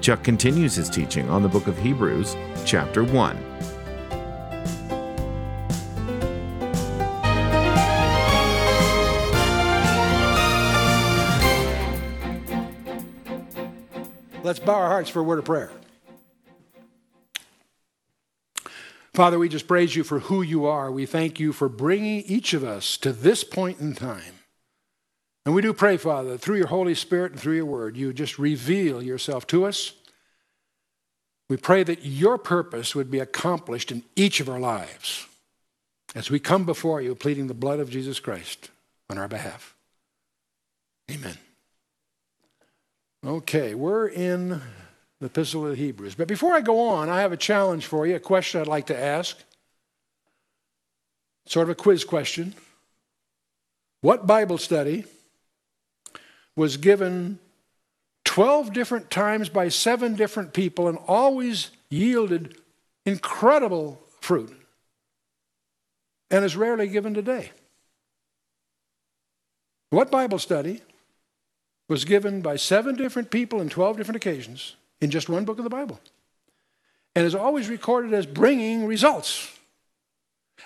Chuck continues his teaching on the book of Hebrews, chapter 1. Let's bow our hearts for a word of prayer. Father, we just praise you for who you are. We thank you for bringing each of us to this point in time. And we do pray, Father, that through your Holy Spirit and through your word, you just reveal yourself to us. We pray that your purpose would be accomplished in each of our lives as we come before you pleading the blood of Jesus Christ on our behalf. Amen. Okay, we're in the Epistle of the Hebrews. But before I go on, I have a challenge for you, a question I'd like to ask. Sort of a quiz question. What Bible study was given 12 different times by seven different people and always yielded incredible fruit and is rarely given today? What Bible study was given by seven different people in 12 different occasions in just one book of the Bible. And is always recorded as bringing results.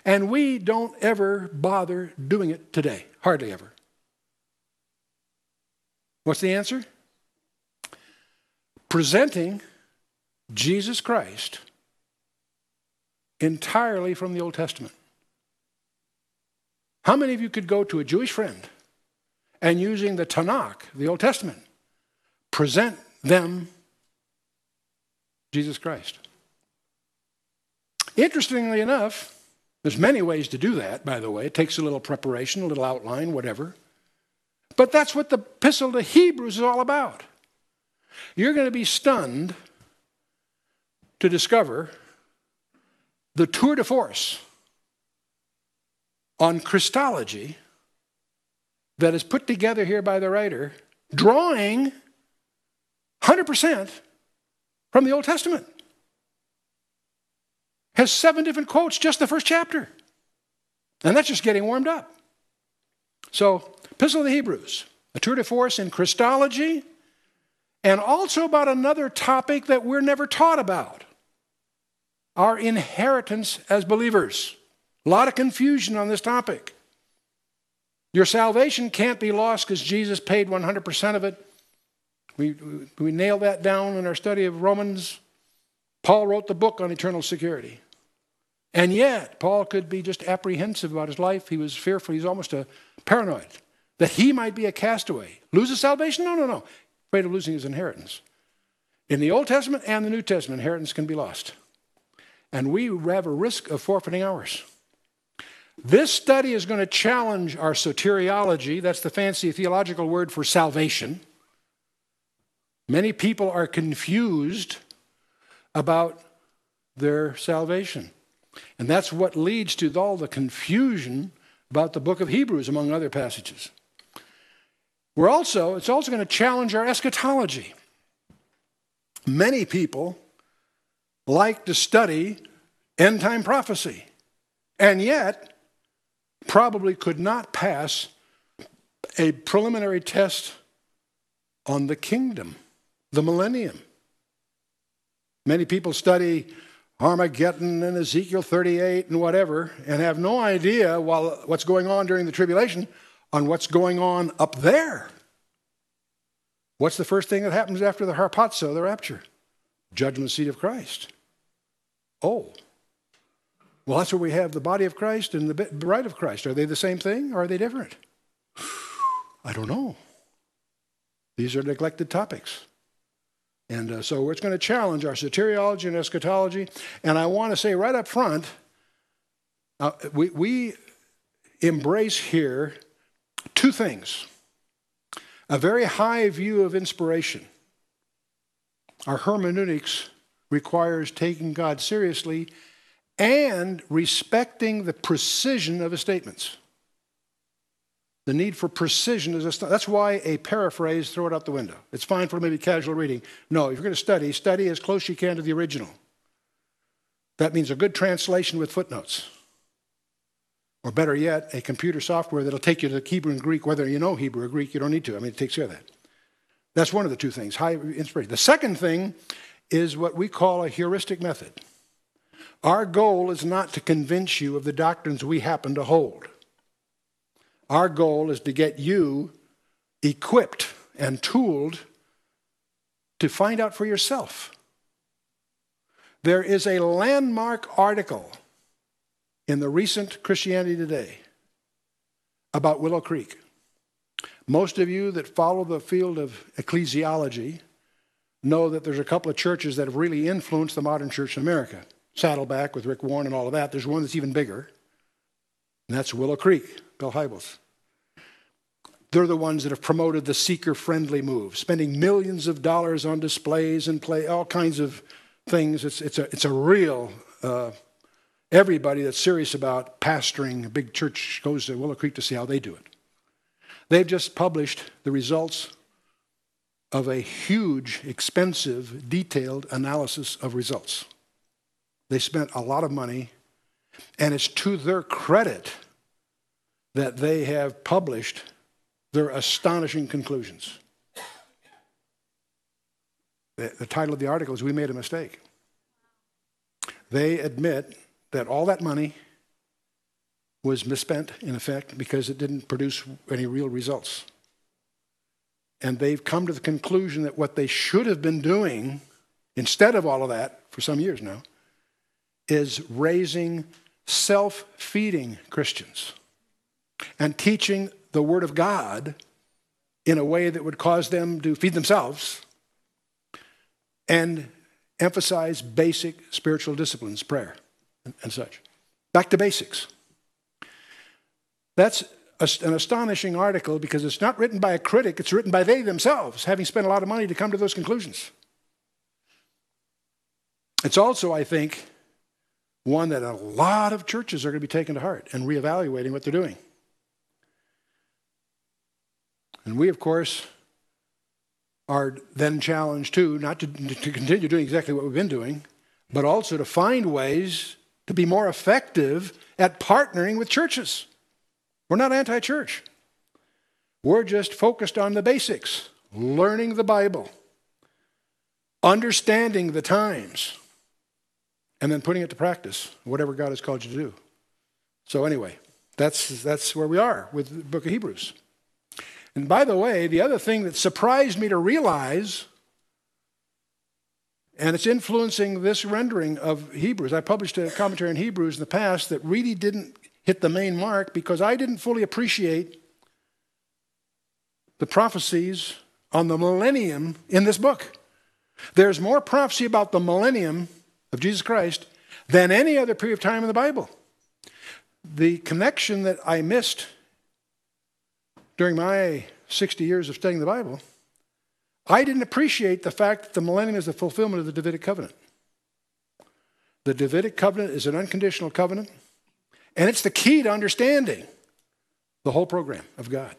And we don't ever bother doing it today, hardly ever. What's the answer? Presenting Jesus Christ entirely from the Old Testament. How many of you could go to a Jewish friend and using the Tanakh, the Old Testament, present them Jesus Christ. Interestingly enough, there's many ways to do that, by the way. It takes a little preparation, a little outline, whatever. But that's what the epistle to Hebrews is all about. You're going to be stunned to discover the tour de force on Christology that is put together here by the writer, drawing 100% from the Old Testament. Has seven different quotes, just the first chapter. And that's just getting warmed up. So, Epistle of the Hebrews, a tour de force in Christology, and also about another topic that we're never taught about our inheritance as believers. A lot of confusion on this topic. Your salvation can't be lost because Jesus paid 100% of it. We, we nailed that down in our study of Romans. Paul wrote the book on eternal security. And yet, Paul could be just apprehensive about his life. He was fearful. He's almost a paranoid that he might be a castaway. Lose his salvation? No, no, no. Afraid of losing his inheritance. In the Old Testament and the New Testament, inheritance can be lost. And we have a risk of forfeiting ours. This study is going to challenge our soteriology. That's the fancy theological word for salvation. Many people are confused about their salvation. And that's what leads to all the confusion about the book of Hebrews, among other passages. We're also, it's also going to challenge our eschatology. Many people like to study end time prophecy, and yet probably could not pass a preliminary test on the kingdom, the millennium. Many people study Armageddon and Ezekiel 38 and whatever and have no idea while, what's going on during the tribulation on what's going on up there. What's the first thing that happens after the harpazo, the rapture? Judgment seat of Christ. Oh, well, that's where we have the body of Christ and the bride of Christ. Are they the same thing or are they different? I don't know. These are neglected topics. And uh, so it's going to challenge our soteriology and eschatology. And I want to say right up front, uh, we, we embrace here two things a very high view of inspiration. Our hermeneutics requires taking God seriously and respecting the precision of his statements. The need for precision is a, that's why a paraphrase, throw it out the window. It's fine for maybe casual reading. No, if you're going to study, study as close as you can to the original. That means a good translation with footnotes. Or better yet, a computer software that'll take you to the Hebrew and Greek, whether you know Hebrew or Greek, you don't need to. I mean, it takes care of that. That's one of the two things, high inspiration. The second thing is what we call a heuristic method. Our goal is not to convince you of the doctrines we happen to hold. Our goal is to get you equipped and tooled to find out for yourself. There is a landmark article in the recent Christianity Today about Willow Creek. Most of you that follow the field of ecclesiology know that there's a couple of churches that have really influenced the modern church in America. Saddleback with Rick Warren and all of that. There's one that's even bigger, and that's Willow Creek, Bill Hybels. They're the ones that have promoted the seeker friendly move, spending millions of dollars on displays and play all kinds of things. It's, it's, a, it's a real, uh, everybody that's serious about pastoring a big church goes to Willow Creek to see how they do it. They've just published the results of a huge, expensive, detailed analysis of results. They spent a lot of money, and it's to their credit that they have published their astonishing conclusions. The, the, title of the article is We Made a Mistake. They admit that all that money was misspent, in effect, because it didn't produce any real results. And they've come to the conclusion that what they should have been doing, instead of all of that, for some years now, is raising self feeding Christians and teaching the Word of God in a way that would cause them to feed themselves and emphasize basic spiritual disciplines, prayer and, such. Back to basics. That's an astonishing article because it's not written by a critic, it's written by they themselves, having spent a lot of money to come to those conclusions. It's also, I think, one that a lot of churches are going to be taking to heart and reevaluating what they're doing. And we, of course, are then challenged too, not to, to continue doing exactly what we've been doing, but also to find ways to be more effective at partnering with churches. We're not anti church. We're just focused on the basics learning the Bible, understanding the times, and then putting it to practice, whatever God has called you to do. So, anyway, that's, that's where we are with the book of Hebrews. And by the way, the other thing that surprised me to realize, and it's influencing this rendering of Hebrews, I published a commentary on Hebrews in the past that really didn't hit the main mark because I didn't fully appreciate the prophecies on the millennium in this book. There's more prophecy about the millennium of Jesus Christ than any other period of time in the Bible. The connection that I missed during my 60 years of studying the Bible, I didn't appreciate the fact that the millennium is the fulfillment of the Davidic covenant. The Davidic covenant is an unconditional covenant. And it's the key to understanding the whole program of God.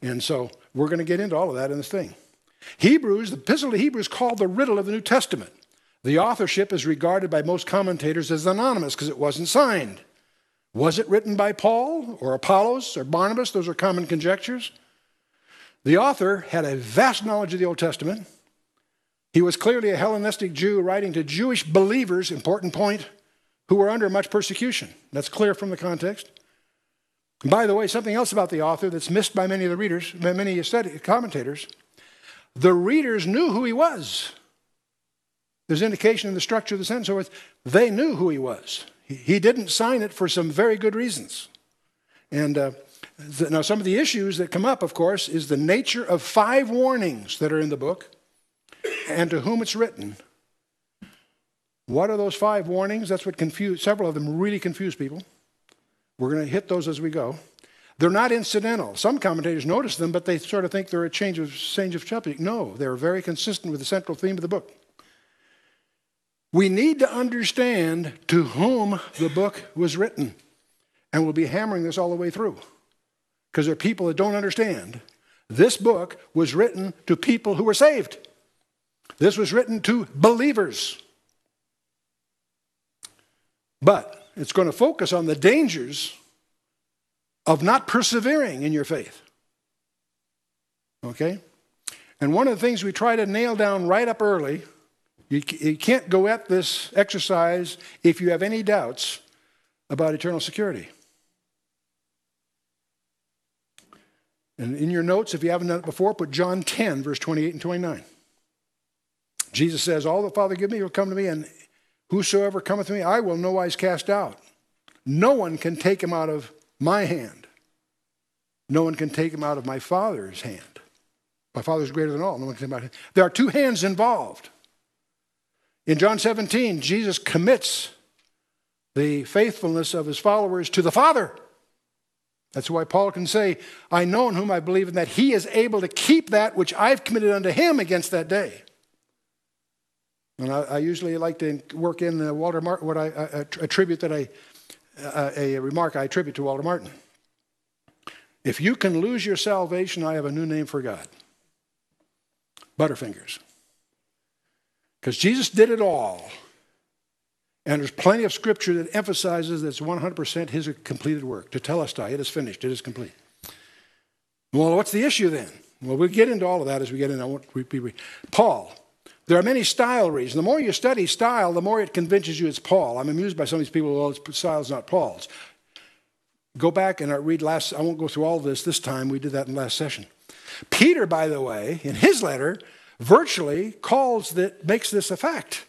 And so we're going to get into all of that in this thing. Hebrews, the Epistle to Hebrews, called the riddle of the New Testament. The authorship is regarded by most commentators as anonymous because it wasn't signed. Was it written by Paul or Apollos or Barnabas? Those are common conjectures. The author had a vast knowledge of the Old Testament. He was clearly a Hellenistic Jew writing to Jewish believers, important point, who were under much persecution. That's clear from the context. By the way, something else about the author that's missed by many of the readers, by many commentators, the readers knew who he was. There's indication in the structure of the sentence, so they knew who he was. He, didn't sign it for some very good reasons. And uh, the, now, some of the issues that come up, of course, is the nature of five warnings that are in the book and to whom it's written. What are those five warnings? That's what confused, several of them really confuse people. We're going to hit those as we go. They're not incidental. Some commentators notice them, but they sort of think they're a change of change of subject. No, they're very consistent with the central theme of the book. We need to understand to whom the book was written. And we'll be hammering this all the way through. Because there are people that don't understand. This book was written to people who were saved. This was written to believers. But it's going to focus on the dangers of not persevering in your faith. Okay? And one of the things we try to nail down right up early, you, you can't go at this exercise if you have any doubts about eternal security. And in your notes, if you haven't done it before, put John 10, verse 28 and 29. Jesus says, All the Father give me will come to me, and whosoever cometh to me, I will no wise cast out. No one can take him out of my hand. No one can take him out of my Father's hand. My Father is greater than all. No one can take him out There are two hands involved. In John 17, Jesus commits the faithfulness of his followers to the Father. That's why Paul can say, I know in whom I believe, and that he is able to keep that which I've committed unto him against that day. And I, I usually like to work in Walter Martin, what I, attribute that I, a remark I attribute to Walter Martin. If you can lose your salvation, I have a new name for God Butterfingers. Because Jesus did it all. And there's plenty of scripture that emphasizes that it's 100% his completed work. Tetelestai, it is finished, it is complete. Well, what's the issue then? Well, we'll get into all of that as we get into Paul. There are many style reasons. The more you study style, the more it convinces you it's Paul. I'm amused by some of these people, well, style's not Paul's. Go back and read last, I won't go through all of this this time. We did that in last session. Peter, by the way, in his letter, virtually calls that, makes this a fact.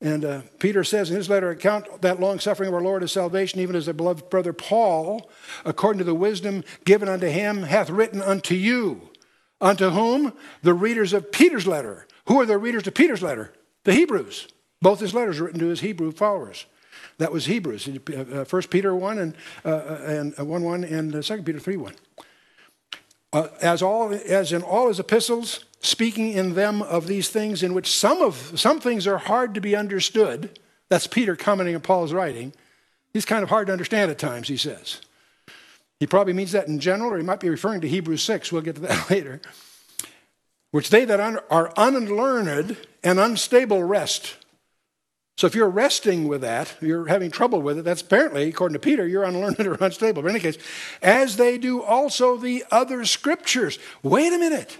And uh, Peter says in his letter, account that long suffering of our Lord as salvation, even as the beloved brother Paul, according to the wisdom given unto him, hath written unto you. Unto whom? The readers of Peter's letter. Who are the readers to Peter's letter? The Hebrews. Both his letters written to his Hebrew followers. That was Hebrews, uh, 1 Peter 1 and, uh, uh and 1 1 and 2 Peter 3 1. Uh, as, all, as in all his epistles, speaking in them of these things in which some of some things are hard to be understood. That's Peter commenting on Paul's writing. He's kind of hard to understand at times, he says. He probably means that in general, or he might be referring to Hebrews 6. We'll get to that later. Which they that are unlearned and unstable wrest. So if you're resting with that, you're having trouble with it, that's apparently, according to Peter, you're unlearned or unstable. But in any case, as they do also the other scriptures. Wait a minute.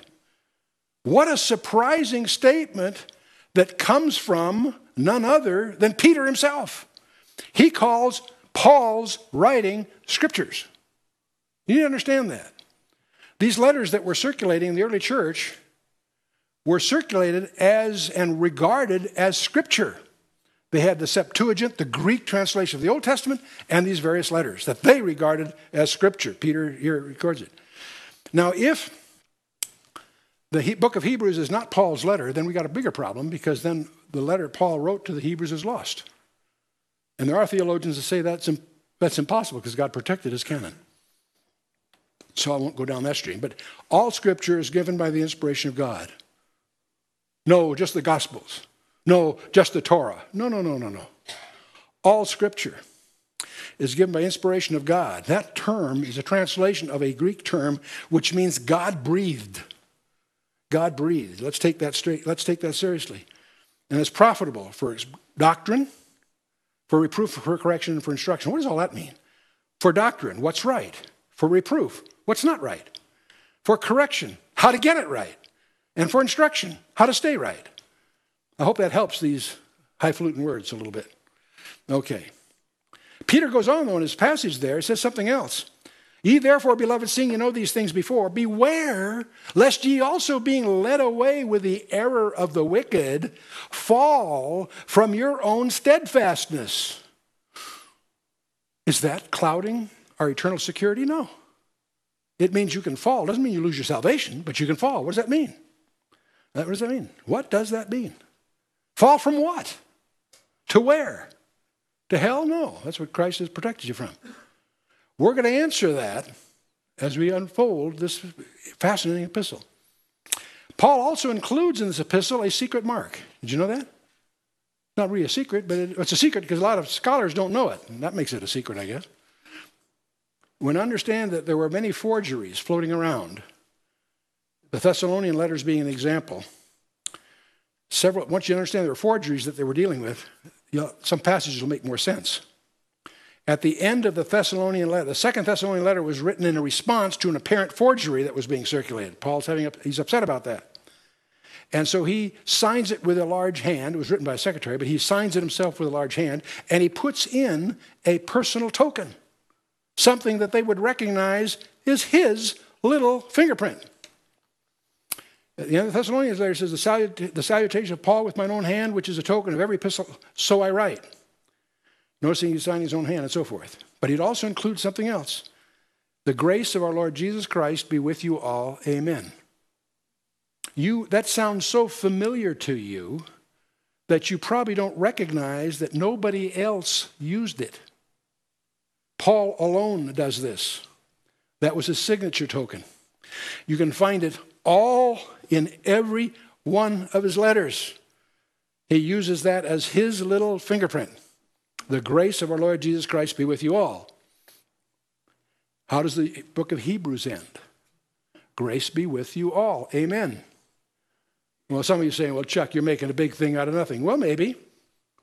What a surprising statement that comes from none other than Peter himself. He calls Paul's writing scriptures. You need to understand that. These letters that were circulating in the early church were circulated as and regarded as scripture. They had the Septuagint, the Greek translation of the Old Testament, and these various letters that they regarded as scripture. Peter here records it. Now, if the book of Hebrews is not Paul's letter, then we got a bigger problem because then the letter Paul wrote to the Hebrews is lost. And there are theologians that say that's, that's impossible because God protected his canon. So I won't go down that stream. But all scripture is given by the inspiration of God. No, just the Gospels. No, just the Torah. No, no, no, no, no. All scripture is given by inspiration of God. That term is a translation of a Greek term which means God breathed. God breathed. Let's take that straight. Let's take that seriously. And it's profitable for doctrine, for reproof, for correction, and for instruction. What does all that mean? For doctrine, what's right? For reproof, what's not right? For correction, how to get it right. And for instruction, how to stay right. I hope that helps these highfalutin words a little bit. Okay. Peter goes on, though, in his passage there, he says something else. Ye therefore, beloved, seeing you know these things before, beware lest ye also, being led away with the error of the wicked, fall from your own steadfastness. Is that clouding our eternal security? No. It means you can fall. It doesn't mean you lose your salvation, but you can fall. What does that mean? What does that mean? What does that mean? Fall from what? To where? To hell? No. That's what Christ has protected you from. We're going to answer that as we unfold this fascinating epistle. Paul also includes in this epistle a secret mark. Did you know that? Not really a secret, but it's a secret because a lot of scholars don't know it. And that makes it a secret, I guess. When understand that there were many forgeries floating around, the Thessalonian letters being an example, several, once you understand there were forgeries that they were dealing with, you know, some passages will make more sense. At the end of the Thessalonian letter, the second Thessalonian letter was written in a response to an apparent forgery that was being circulated. Paul's having, he's upset about that. And so he signs it with a large hand. It was written by a secretary, but he signs it himself with a large hand, and he puts in a personal token, something that they would recognize is his little fingerprint. The end of the Thessalonians letter says, the, salut- the salutation of Paul with mine own hand, which is a token of every epistle, so I write. Noticing he's signing his own hand and so forth. But he'd also include something else. The grace of our Lord Jesus Christ be with you all. Amen. You, that sounds so familiar to you that you probably don't recognize that nobody else used it. Paul alone does this. That was his signature token. You can find it all in every one of his letters. He uses that as his little fingerprint. The grace of our Lord Jesus Christ be with you all. How does the book of Hebrews end? Grace be with you all. Amen. Well, some of you saying, well, Chuck, you're making a big thing out of nothing. Well, maybe.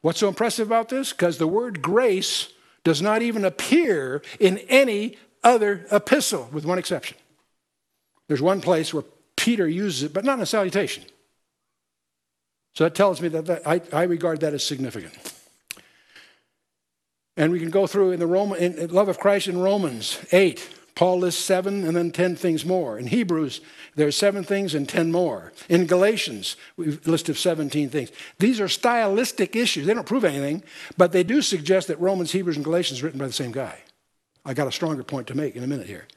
What's so impressive about this? Because the word grace does not even appear in any other epistle, with one exception. There's one place where Peter uses it, but not in a salutation. So that tells me that, that I, I, regard that as significant. And we can go through in the Roman, in, in love of Christ in Romans 8. Paul lists seven and then ten things more. In Hebrews, there's seven things and ten more. In Galatians, we've listed 17 things. These are stylistic issues. They don't prove anything, but they do suggest that Romans, Hebrews, and Galatians are written by the same guy. I got a stronger point to make in a minute here.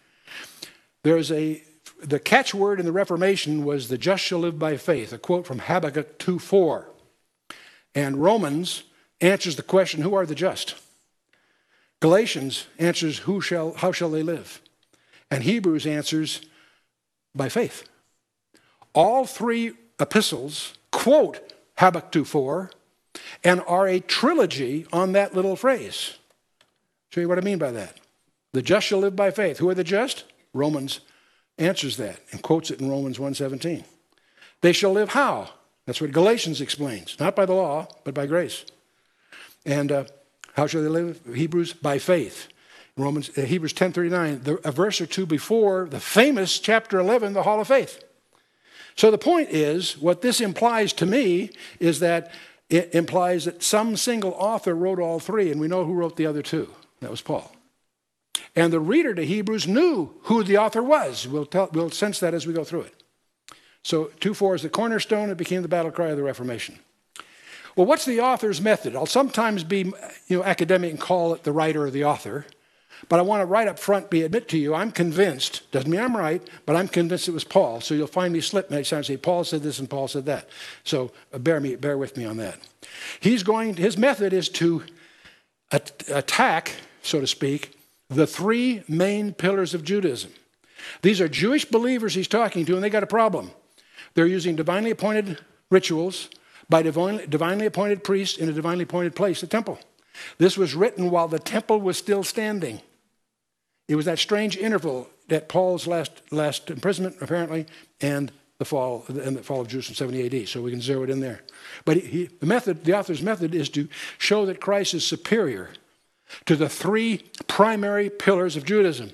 There's a the catchword in the Reformation was the just shall live by faith, a quote from Habakkuk 2:4. And Romans answers the question, who are the just? Galatians answers, who shall, how shall they live? And Hebrews answers, by faith. All three epistles quote Habakkuk 2:4 and are a trilogy on that little phrase. Show you what I mean by that. The just shall live by faith. Who are the just? Romans answers that and quotes it in Romans 1:17. They shall live how? That's what Galatians explains. Not by the law, but by grace. And uh, how shall they live? Hebrews by faith. Romans uh, Hebrews 10:39, the, a verse or two before the famous chapter 11, the Hall of Faith. So the point is, what this implies to me is that it implies that some single author wrote all three, and we know who wrote the other two. That was Paul. And the reader to Hebrews knew who the author was. We'll, tell, we'll sense that as we go through it. So 2 4 is the cornerstone. It became the battle cry of the Reformation. Well, what's the author's method? I'll sometimes be you know, academic and call it the writer or the author. But I want to right up front be admit to you, I'm convinced, doesn't mean I'm right, but I'm convinced it was Paul. So you'll find me slip many times and say, Paul said this and Paul said that. So uh, bear, me, bear with me on that. He's going, his method is to attack, so to speak, the three main pillars of Judaism. These are Jewish believers he's talking to, and they got a problem. They're using divinely appointed rituals by divinely, appointed priests in a divinely appointed place, the temple. This was written while the temple was still standing. It was that strange interval that Paul's last, last imprisonment, apparently, and the fall and the fall of Jerusalem, 70 AD. So we can zero it in there. But he, the method, the author's method, is to show that Christ is superior to the three primary pillars of Judaism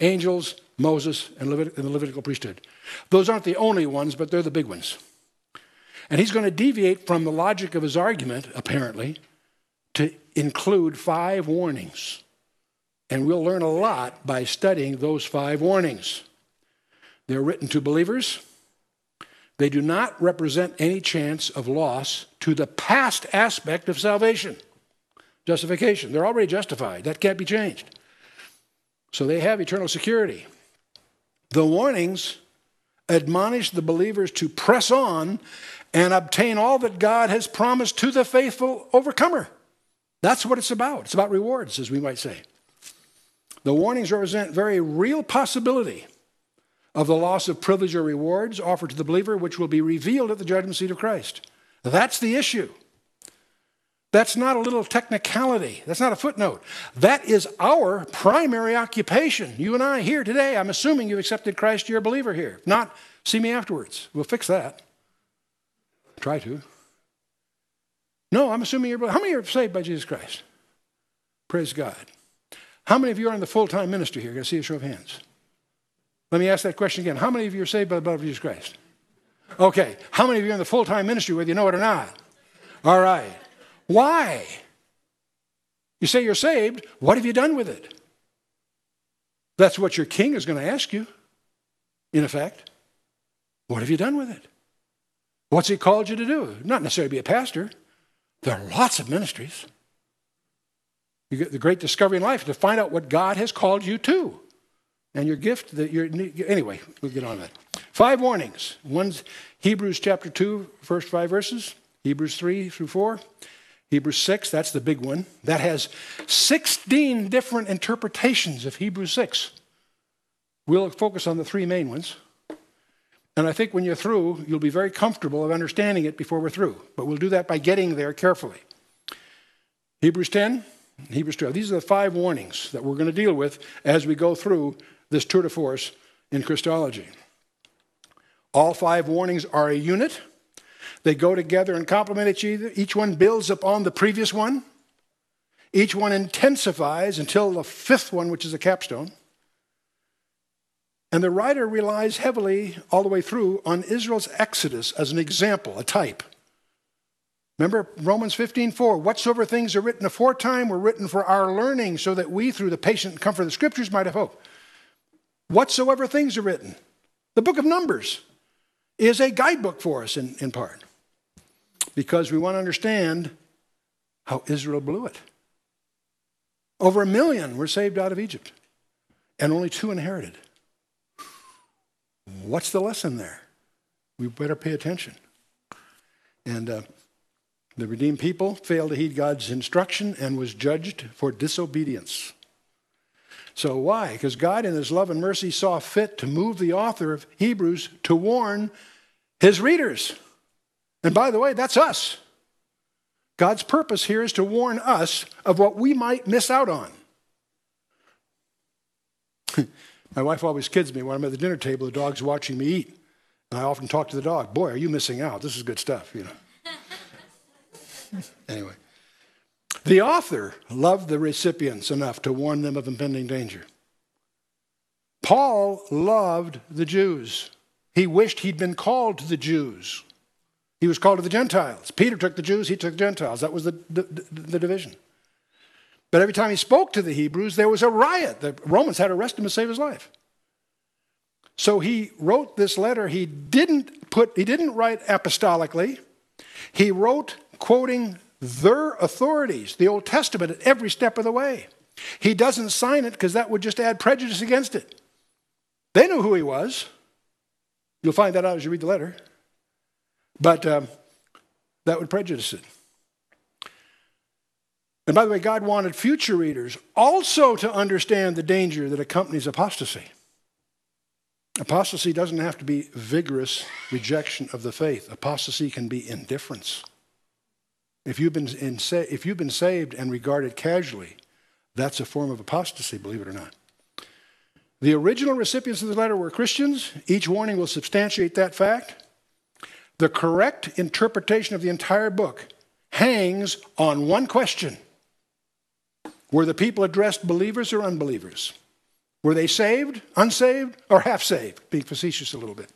angels, Moses, and, Levit- and the Levitical priesthood. Those aren't the only ones, but they're the big ones. And he's going to deviate from the logic of his argument, apparently, to include five warnings. And we'll learn a lot by studying those five warnings. They're written to believers. They do not represent any chance of loss to the past aspect of salvation justification. They're already justified. That can't be changed. So they have eternal security. The warnings admonish the believers to press on and obtain all that God has promised to the faithful overcomer. That's what it's about. It's about rewards, as we might say. The warnings represent very real possibility of the loss of privilege or rewards offered to the believer, which will be revealed at the judgment seat of Christ. That's the issue. That's not a little technicality. That's not a footnote. That is our primary occupation. You and I here today, I'm assuming you've accepted Christ, you're a believer here. Not see me afterwards. We'll fix that. Try to. No, I'm assuming you're. How many are saved by Jesus Christ? Praise God. How many of you are in the full time ministry here? Can I see a show of hands? Let me ask that question again. How many of you are saved by the blood of Jesus Christ? Okay. How many of you are in the full time ministry, whether you know it or not? All right. Why? You say you're saved. What have you done with it? That's what your king is going to ask you, in effect. What have you done with it? What's he called you to do? Not necessarily be a pastor. There are lots of ministries. You get the great discovery in life to find out what God has called you to. And your gift that you're anyway, we'll get on that. Five warnings. One's Hebrews chapter 2, first five verses, Hebrews 3 through 4. Hebrews 6, that's the big one. That has 16 different interpretations of Hebrews 6. We'll focus on the three main ones. And I think when you're through, you'll be very comfortable of understanding it before we're through. But we'll do that by getting there carefully. Hebrews 10, Hebrews 12. These are the five warnings that we're going to deal with as we go through this tour de force in Christology. All five warnings are a unit. They go together and complement each other. Each one builds upon the previous one. Each one intensifies until the fifth one, which is a capstone. And the writer relies heavily all the way through on Israel's exodus as an example, a type. Remember Romans 15, 4, whatsoever things are written aforetime were written for our learning, so that we, through the patient comfort of the scriptures, might have hope. Whatsoever things are written. The book of Numbers is a guidebook for us in, in part, because we want to understand how Israel blew it. Over a million were saved out of Egypt, and only two inherited. What's the lesson there? We better pay attention. And uh, the redeemed people failed to heed God's instruction and was judged for disobedience. So, why? Because God, in His love and mercy, saw fit to move the author of Hebrews to warn his readers. And by the way, that's us. God's purpose here is to warn us of what we might miss out on. My wife always kids me when I'm at the dinner table, the dog's watching me eat. And I often talk to the dog, Boy, are you missing out? This is good stuff, you know. anyway, the author loved the recipients enough to warn them of impending danger. Paul loved the Jews. He wished he'd been called to the Jews. He was called to the Gentiles. Peter took the Jews, he took the Gentiles. That was the, the, the division. But every time he spoke to the Hebrews, there was a riot. The Romans had to arrest him to save his life. So he wrote this letter. He didn't put, he didn't write apostolically. He wrote quoting their authorities, the Old Testament, at every step of the way. He doesn't sign it because that would just add prejudice against it. They knew who he was. You'll find that out as you read the letter. But um, that would prejudice it. And by the way, God wanted future readers also to understand the danger that accompanies apostasy. Apostasy doesn't have to be vigorous rejection of the faith, apostasy can be indifference. If you've been, in, if you've been saved and regarded casually, that's a form of apostasy, believe it or not. The original recipients of the letter were Christians. Each warning will substantiate that fact. The correct interpretation of the entire book hangs on one question Were the people addressed believers or unbelievers? Were they saved, unsaved, or half saved? Being facetious a little bit.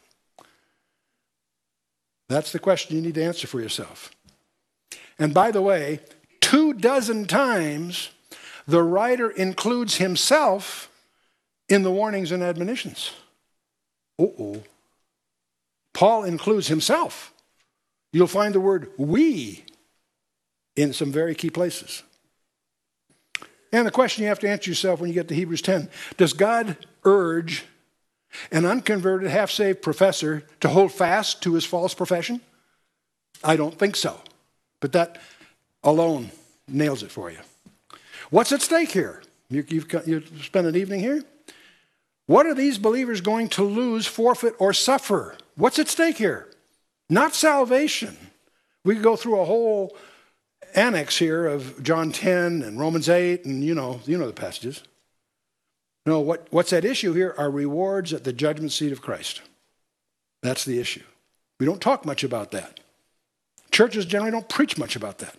That's the question you need to answer for yourself. And by the way, two dozen times the writer includes himself in the warnings and admonitions. Uh oh. Paul includes himself. You'll find the word we in some very key places. And the question you have to answer yourself when you get to Hebrews 10 Does God urge an unconverted, half saved professor to hold fast to his false profession? I don't think so. But that alone nails it for you. What's at stake here? You, you've, you've spent an evening here? What are these believers going to lose, forfeit, or suffer? What's at stake here? Not salvation. We could go through a whole annex here of John 10 and Romans 8, and you know, you know the passages. No, what, what's at issue here are rewards at the judgment seat of Christ. That's the issue. We don't talk much about that. Churches generally don't preach much about that.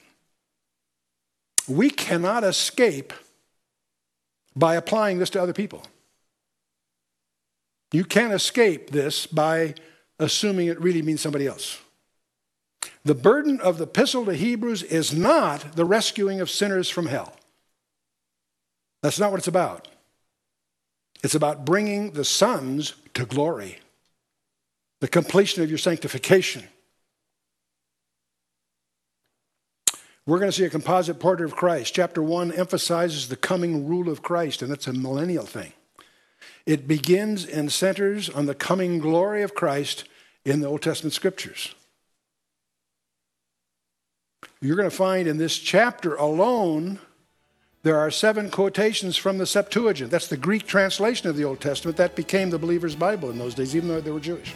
We cannot escape by applying this to other people. You can't escape this by assuming it really means somebody else. The burden of the epistle to Hebrews is not the rescuing of sinners from hell. That's not what it's about. It's about bringing the sons to glory, the completion of your sanctification. We're going to see a composite portrait of Christ. Chapter 1 emphasizes the coming rule of Christ, and it's a millennial thing. It begins and centers on the coming glory of Christ in the Old Testament scriptures. You're going to find in this chapter alone, there are seven quotations from the Septuagint. That's the Greek translation of the Old Testament. That became the believer's Bible in those days, even though they were Jewish.